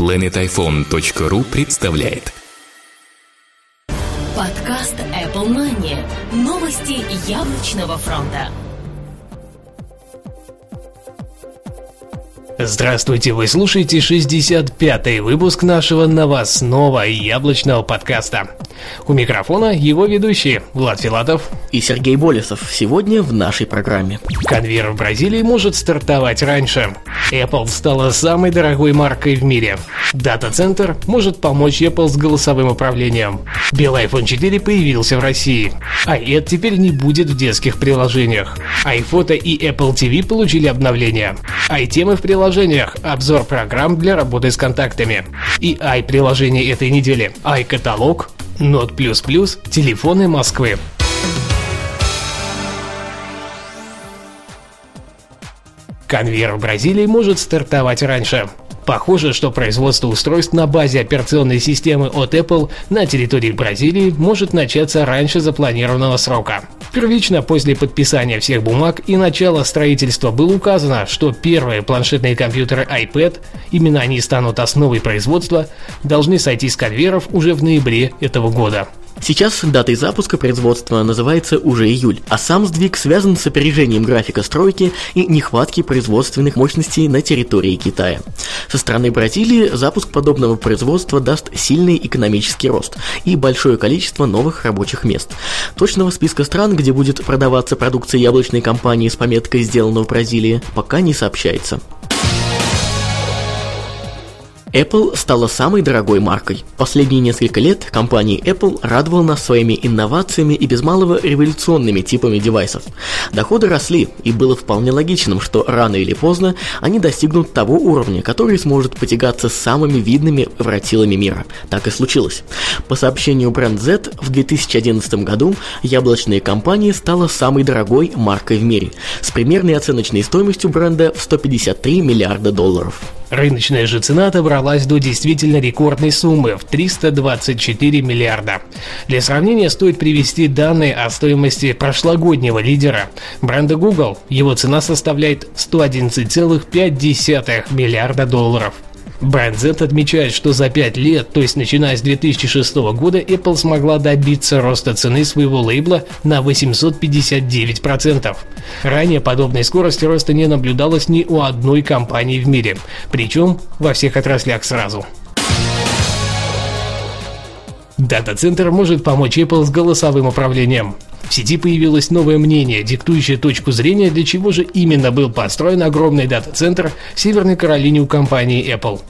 planetiphone.ru представляет Подкаст Apple Money. Новости яблочного фронта. Здравствуйте, вы слушаете 65-й выпуск нашего новостного яблочного подкаста. У микрофона его ведущие Влад Филатов и Сергей Болесов сегодня в нашей программе. Конвейер в Бразилии может стартовать раньше. Apple стала самой дорогой маркой в мире. Дата-центр может помочь Apple с голосовым управлением. Белый iPhone 4 появился в России. iPad теперь не будет в детских приложениях. iPhoto и Apple TV получили обновление. iTемы в приложениях, обзор программ для работы с контактами. И i-приложение этой недели, i-каталог, Note++, телефоны Москвы. Конвейер в Бразилии может стартовать раньше. Похоже, что производство устройств на базе операционной системы от Apple на территории Бразилии может начаться раньше запланированного срока. Первично после подписания всех бумаг и начала строительства было указано, что первые планшетные компьютеры iPad, именно они станут основой производства, должны сойти с конвейеров уже в ноябре этого года. Сейчас датой запуска производства называется уже июль, а сам сдвиг связан с опережением графика стройки и нехватки производственных мощностей на территории Китая. Со стороны Бразилии запуск подобного производства даст сильный экономический рост и большое количество новых рабочих мест. Точного списка стран, где будет продаваться продукция яблочной компании с пометкой «Сделано в Бразилии», пока не сообщается. Apple стала самой дорогой маркой. Последние несколько лет компания Apple радовала нас своими инновациями и без малого революционными типами девайсов. Доходы росли, и было вполне логичным, что рано или поздно они достигнут того уровня, который сможет потягаться с самыми видными воротилами мира. Так и случилось. По сообщению Brand Z, в 2011 году яблочная компания стала самой дорогой маркой в мире, с примерной оценочной стоимостью бренда в 153 миллиарда долларов. Рыночная же цена добралась до действительно рекордной суммы в 324 миллиарда. Для сравнения стоит привести данные о стоимости прошлогоднего лидера бренда Google. Его цена составляет 111,5 миллиарда долларов. Брайан Зет отмечает, что за 5 лет, то есть начиная с 2006 года, Apple смогла добиться роста цены своего лейбла на 859%. Ранее подобной скорости роста не наблюдалось ни у одной компании в мире, причем во всех отраслях сразу. Дата-центр может помочь Apple с голосовым управлением. В сети появилось новое мнение, диктующее точку зрения, для чего же именно был построен огромный дата-центр в Северной Каролине у компании Apple.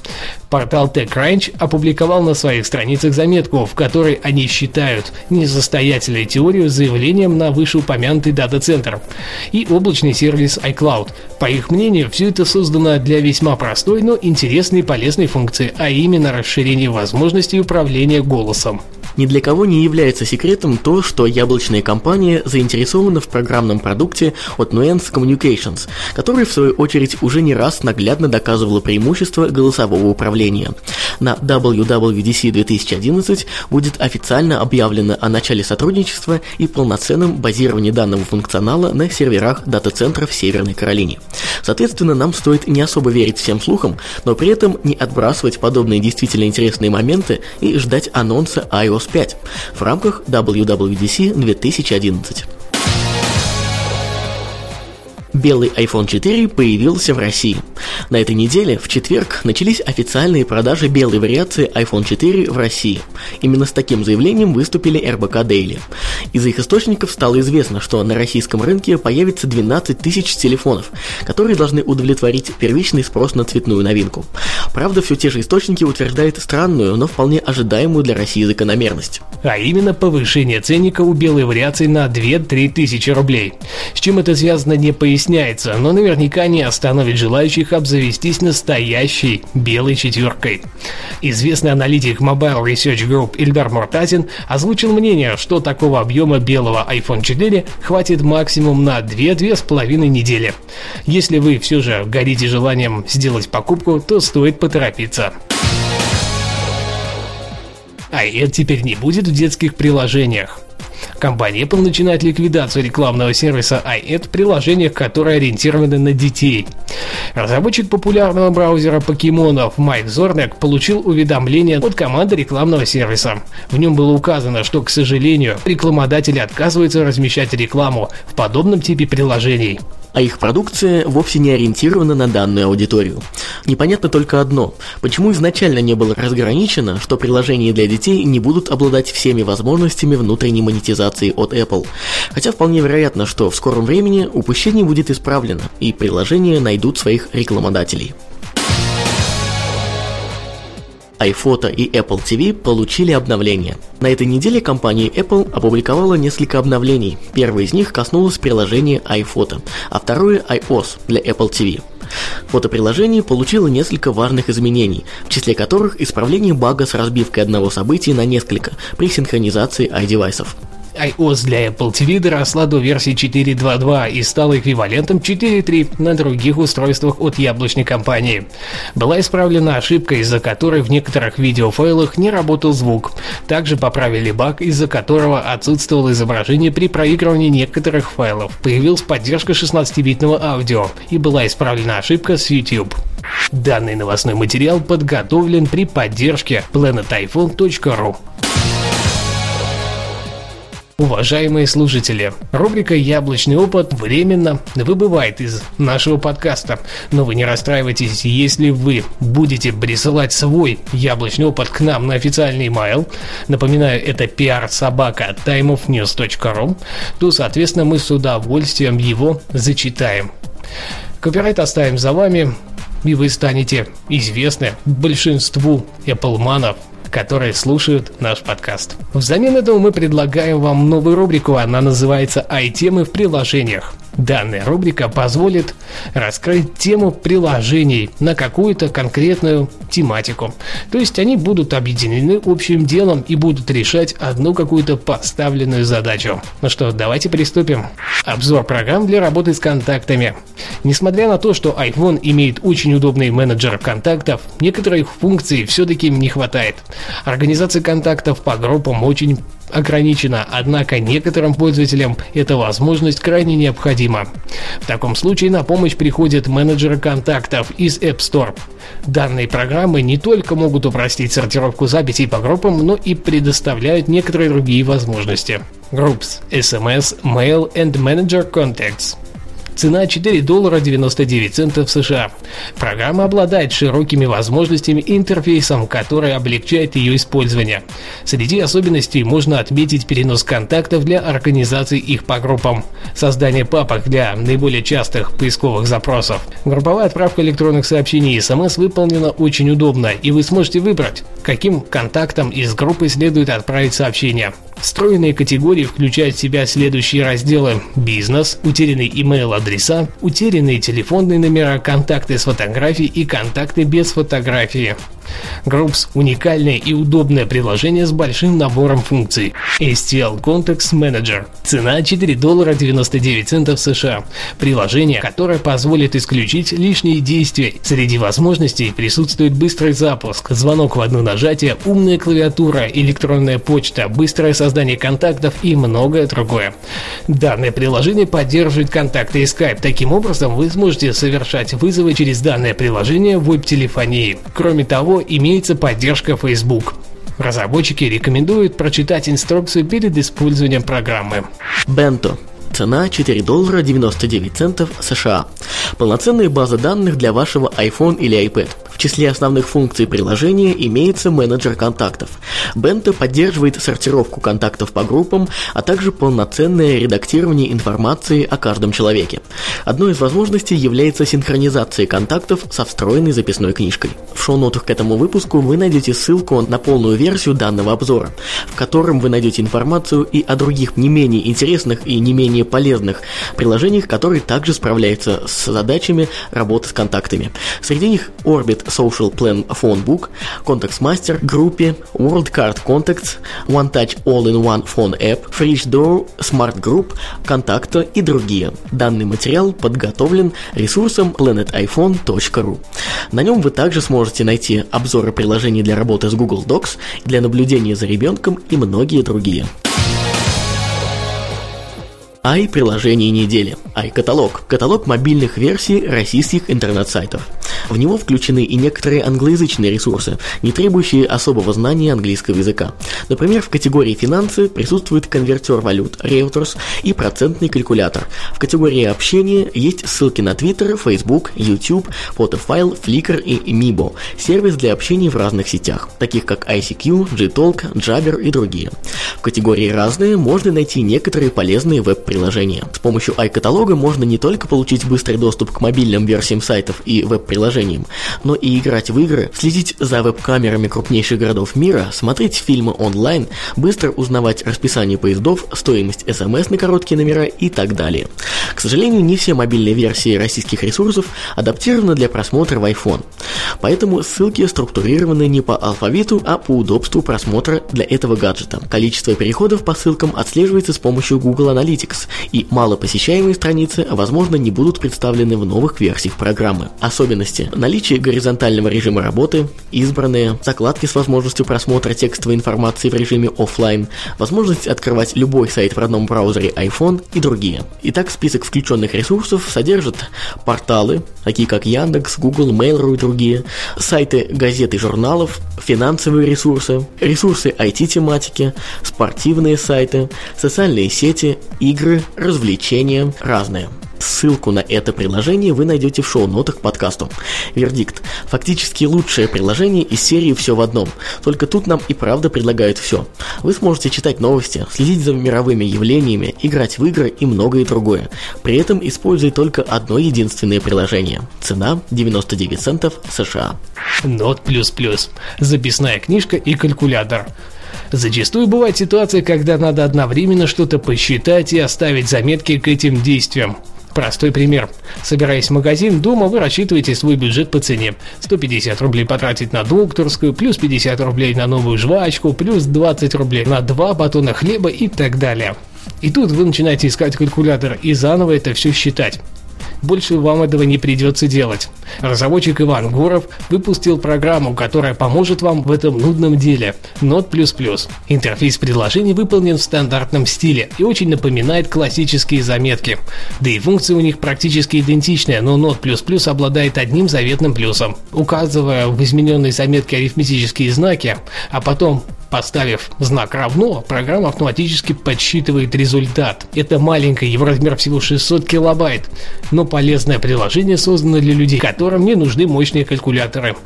Портал TechCrunch опубликовал на своих страницах заметку, в которой они считают несостоятельной теорию с заявлением на вышеупомянутый дата-центр и облачный сервис iCloud. По их мнению, все это создано для весьма простой, но интересной и полезной функции, а именно расширение возможностей управления голосом. Ни для кого не является секретом то, что яблочная компания заинтересована в программном продукте от Nuance Communications, который в свою очередь уже не раз наглядно доказывала преимущество голосового управления. На WWDC 2011 будет официально объявлено о начале сотрудничества и полноценном базировании данного функционала на серверах дата-центра в Северной Каролине. Соответственно, нам стоит не особо верить всем слухам, но при этом не отбрасывать подобные действительно интересные моменты и ждать анонса iOS 5 в рамках WWDC 2011. Белый iPhone 4 появился в России. На этой неделе, в четверг, начались официальные продажи белой вариации iPhone 4 в России. Именно с таким заявлением выступили РБК Daily. Из их источников стало известно, что на российском рынке появится 12 тысяч телефонов, которые должны удовлетворить первичный спрос на цветную новинку. Правда, все те же источники утверждают странную, но вполне ожидаемую для России закономерность. А именно повышение ценника у белой вариации на 2-3 тысячи рублей. С чем это связано не поясняется, но наверняка не остановит желающих обзавестись настоящей белой четверкой. Известный аналитик Mobile Research Group Ильдар Муртазин озвучил мнение, что такого объема белого iPhone 4 хватит максимум на 2-2,5 недели. Если вы все же горите желанием сделать покупку, то стоит поторопиться. А это теперь не будет в детских приложениях. Компания Apple начинает ликвидацию рекламного сервиса iAd в приложениях, которые ориентированы на детей. Разработчик популярного браузера покемонов Майк Зорнек получил уведомление от команды рекламного сервиса. В нем было указано, что, к сожалению, рекламодатели отказываются размещать рекламу в подобном типе приложений а их продукция вовсе не ориентирована на данную аудиторию. Непонятно только одно, почему изначально не было разграничено, что приложения для детей не будут обладать всеми возможностями внутренней монетизации от Apple. Хотя вполне вероятно, что в скором времени упущение будет исправлено, и приложения найдут своих рекламодателей iPhoto и Apple TV получили обновления. На этой неделе компания Apple опубликовала несколько обновлений. Первое из них коснулось приложения iPhoto, а второе iOS для Apple TV. Фотоприложение получило несколько важных изменений, в числе которых исправление бага с разбивкой одного события на несколько при синхронизации iDevices iOS для Apple TV доросла до версии 4.2.2 и стала эквивалентом 4.3 на других устройствах от яблочной компании. Была исправлена ошибка, из-за которой в некоторых видеофайлах не работал звук. Также поправили баг, из-за которого отсутствовало изображение при проигрывании некоторых файлов. Появилась поддержка 16-битного аудио и была исправлена ошибка с YouTube. Данный новостной материал подготовлен при поддержке planetiphone.ru. Уважаемые слушатели, рубрика «Яблочный опыт» временно выбывает из нашего подкаста, но вы не расстраивайтесь, если вы будете присылать свой яблочный опыт к нам на официальный email, напоминаю, это pr-собака timeofnews.ru, то, соответственно, мы с удовольствием его зачитаем. Копирайт оставим за вами, и вы станете известны большинству Apple-манов которые слушают наш подкаст. Взамен этого мы предлагаем вам новую рубрику, она называется «Ай-темы в приложениях». Данная рубрика позволит раскрыть тему приложений на какую-то конкретную тематику. То есть они будут объединены общим делом и будут решать одну какую-то поставленную задачу. Ну что, давайте приступим. Обзор программ для работы с контактами. Несмотря на то, что iPhone имеет очень удобный менеджер контактов, некоторых функций все-таки не хватает. Организация контактов по группам очень ограничена, однако некоторым пользователям эта возможность крайне необходима. В таком случае на помощь приходят менеджеры контактов из App Store. Данные программы не только могут упростить сортировку записей по группам, но и предоставляют некоторые другие возможности. Groups, SMS, Mail and Manager Contacts – Цена 4 доллара 99 центов США. Программа обладает широкими возможностями и интерфейсом, который облегчает ее использование. Среди особенностей можно отметить перенос контактов для организации их по группам, создание папок для наиболее частых поисковых запросов. Групповая отправка электронных сообщений и смс выполнена очень удобно, и вы сможете выбрать, каким контактам из группы следует отправить сообщение. Встроенные категории включают в себя следующие разделы «Бизнес», «Утерянный имейл-адреса», «Утерянные телефонные номера», «Контакты с фотографией» и «Контакты без фотографии». Groups – уникальное и удобное приложение с большим набором функций. STL Context Manager. Цена 4 доллара 99 центов США. Приложение, которое позволит исключить лишние действия. Среди возможностей присутствует быстрый запуск, звонок в одно нажатие, умная клавиатура, электронная почта, быстрое создание контактов и многое другое. Данное приложение поддерживает контакты и Skype. Таким образом, вы сможете совершать вызовы через данное приложение в веб-телефонии. Кроме того, имеется поддержка Facebook. Разработчики рекомендуют прочитать инструкцию перед использованием программы. Bento Цена 4 доллара 99 центов США. Полноценная база данных для вашего iPhone или iPad числе основных функций приложения имеется менеджер контактов. Bento поддерживает сортировку контактов по группам, а также полноценное редактирование информации о каждом человеке. Одной из возможностей является синхронизация контактов со встроенной записной книжкой. В шоу-нотах к этому выпуску вы найдете ссылку на полную версию данного обзора, в котором вы найдете информацию и о других не менее интересных и не менее полезных приложениях, которые также справляются с задачами работы с контактами. Среди них Orbit Social Plan Phone Book, Contacts Master, Группе, World Card Contacts, One Touch All-in-One Phone App, Fridge Door, Smart Group, Контакта и другие. Данный материал подготовлен ресурсом planetiphone.ru. На нем вы также сможете найти обзоры приложений для работы с Google Docs, для наблюдения за ребенком и многие другие. I-приложение недели. i-каталог. Каталог мобильных версий российских интернет-сайтов. В него включены и некоторые англоязычные ресурсы, не требующие особого знания английского языка. Например, в категории «Финансы» присутствует конвертер валют Reuters и процентный калькулятор. В категории «Общение» есть ссылки на Twitter, Facebook, YouTube, Photofile, Flickr и Mibo, сервис для общения в разных сетях, таких как ICQ, Gtalk, Jabber и другие. В категории «Разные» можно найти некоторые полезные веб-приложения. С помощью iCаталога можно не только получить быстрый доступ к мобильным версиям сайтов и веб-приложениям, но и играть в игры, следить за веб-камерами крупнейших городов мира, смотреть фильмы онлайн, быстро узнавать расписание поездов, стоимость смс на короткие номера и так далее. К сожалению, не все мобильные версии российских ресурсов адаптированы для просмотра в iPhone. Поэтому ссылки структурированы не по алфавиту, а по удобству просмотра для этого гаджета. Количество переходов по ссылкам отслеживается с помощью Google Analytics, и малопосещаемые страницы, возможно, не будут представлены в новых версиях программы. Особенности – наличие горизонтального режима работы, избранные, закладки с возможностью просмотра текстовой информации в режиме офлайн, возможность открывать любой сайт в родном браузере iPhone и другие. Итак, список включенных ресурсов содержит порталы, такие как Яндекс, Google, Mail.ru и другие, сайты газет и журналов, финансовые ресурсы, ресурсы IT-тематики, спортивные сайты, социальные сети, игры, развлечения, разные. Ссылку на это приложение вы найдете в шоу-нотах к подкасту. Вердикт. Фактически лучшее приложение из серии «Все в одном». Только тут нам и правда предлагают все. Вы сможете читать новости, следить за мировыми явлениями, играть в игры и многое другое. При этом используя только одно единственное приложение. Цена 99 центов США. Нот++. Записная книжка и калькулятор. Зачастую бывает ситуация, когда надо одновременно что-то посчитать и оставить заметки к этим действиям. Простой пример. Собираясь в магазин, дома вы рассчитываете свой бюджет по цене. 150 рублей потратить на докторскую, плюс 50 рублей на новую жвачку, плюс 20 рублей на два батона хлеба и так далее. И тут вы начинаете искать калькулятор и заново это все считать больше вам этого не придется делать. Разработчик Иван Гуров выпустил программу, которая поможет вам в этом нудном деле Note++. Интерфейс предложений выполнен в стандартном стиле и очень напоминает классические заметки. Да и функции у них практически идентичные, но Note++ обладает одним заветным плюсом. Указывая в измененной заметке арифметические знаки, а потом Поставив знак равно, программа автоматически подсчитывает результат. Это маленькое, его размер всего 600 килобайт, но полезное приложение создано для людей, которым не нужны мощные калькуляторы.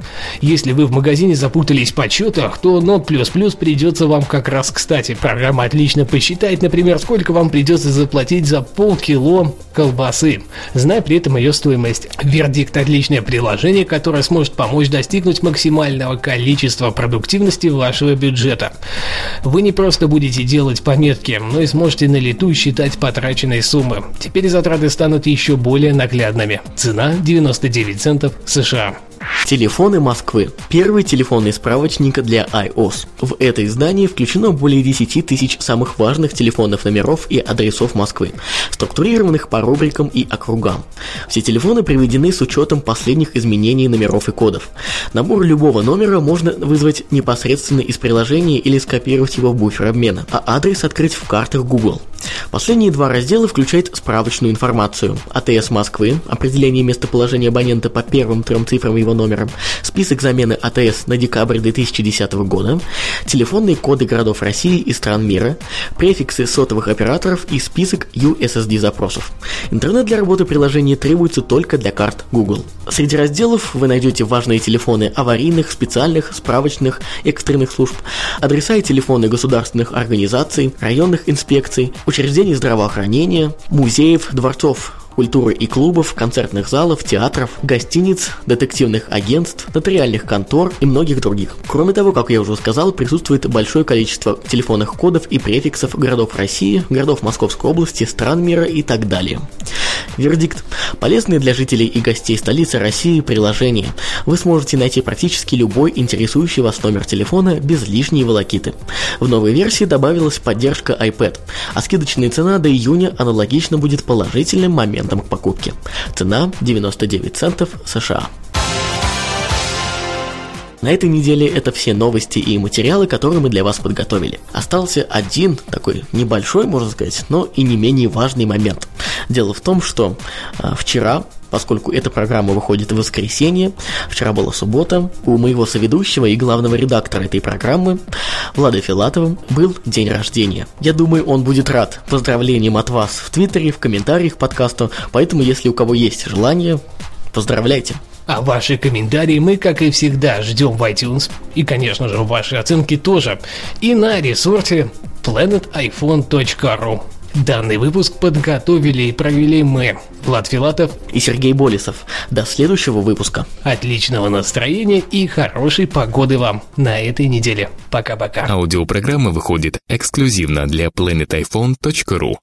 Если вы в магазине запутались в подсчетах, то Note++ придется вам как раз кстати. Программа отлично посчитает, например, сколько вам придется заплатить за полкило колбасы, зная при этом ее стоимость. Вердикт – отличное приложение, которое сможет помочь достигнуть максимального количества продуктивности вашего бюджета. Вы не просто будете делать пометки, но и сможете на лету считать потраченные суммы. Теперь затраты станут еще более наглядными. Цена 99 центов США. Телефоны Москвы. Первый телефонный справочник для iOS. В это издание включено более 10 тысяч самых важных телефонных номеров и адресов Москвы, структурированных по рубрикам и округам. Все телефоны приведены с учетом последних изменений номеров и кодов. Набор любого номера можно вызвать непосредственно из приложения или скопировать его в буфер обмена, а адрес открыть в картах Google. Последние два раздела включают справочную информацию. АТС Москвы, определение местоположения абонента по первым трем цифрам его номера, список замены АТС на декабрь 2010 года, телефонные коды городов России и стран мира, префиксы сотовых операторов и список USSD запросов. Интернет для работы приложения требуется только для карт Google. Среди разделов вы найдете важные телефоны аварийных, специальных, справочных, экстренных служб, адреса и телефоны государственных организаций, районных инспекций, учреждений здравоохранения, музеев, дворцов культуры и клубов, концертных залов, театров, гостиниц, детективных агентств, нотариальных контор и многих других. Кроме того, как я уже сказал, присутствует большое количество телефонных кодов и префиксов городов России, городов Московской области, стран мира и так далее. Вердикт. Полезные для жителей и гостей столицы России приложения. Вы сможете найти практически любой интересующий вас номер телефона без лишней волокиты. В новой версии добавилась поддержка iPad, а скидочная цена до июня аналогично будет положительным моментом к покупке. Цена 99 центов США. На этой неделе это все новости и материалы, которые мы для вас подготовили. Остался один такой небольшой, можно сказать, но и не менее важный момент. Дело в том, что э, вчера поскольку эта программа выходит в воскресенье. Вчера была суббота. У моего соведущего и главного редактора этой программы, Влада Филатова, был день рождения. Я думаю, он будет рад поздравлениям от вас в Твиттере, в комментариях к подкасту, поэтому если у кого есть желание, поздравляйте. А ваши комментарии мы, как и всегда, ждем в iTunes. И, конечно же, ваши оценки тоже. И на ресурсе planetiphone.ru. Данный выпуск подготовили и провели мы, Влад Филатов и Сергей Болесов. До следующего выпуска. Отличного настроения и хорошей погоды вам на этой неделе. Пока-пока. Аудиопрограмма выходит эксклюзивно для planetiphone.ru.